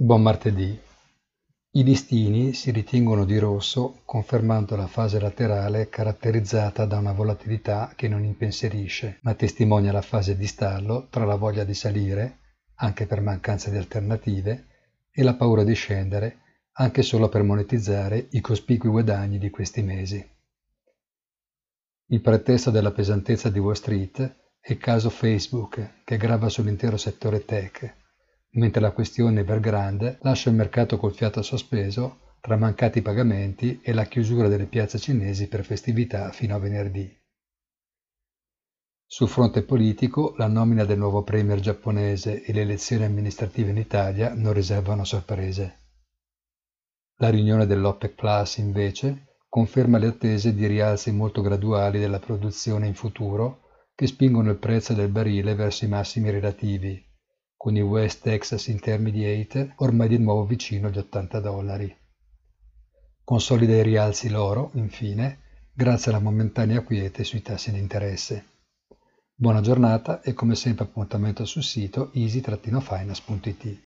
Buon martedì. I listini si ritengono di rosso confermando la fase laterale caratterizzata da una volatilità che non impensierisce, ma testimonia la fase di stallo tra la voglia di salire, anche per mancanza di alternative, e la paura di scendere, anche solo per monetizzare i cospicui guadagni di questi mesi. Il pretesto della pesantezza di Wall Street è il caso Facebook, che grava sull'intero settore tech, mentre la questione Evergrande lascia il mercato col fiato sospeso tra mancati pagamenti e la chiusura delle piazze cinesi per festività fino a venerdì. Sul fronte politico, la nomina del nuovo premier giapponese e le elezioni amministrative in Italia non riservano sorprese. La riunione dell'OPEC Plus, invece, conferma le attese di rialzi molto graduali della produzione in futuro che spingono il prezzo del barile verso i massimi relativi, con il West Texas Intermediate ormai di nuovo vicino agli 80 dollari. Consolida i rialzi l'oro, infine, grazie alla momentanea quiete sui tassi di interesse. Buona giornata e come sempre appuntamento sul sito easy-finance.it.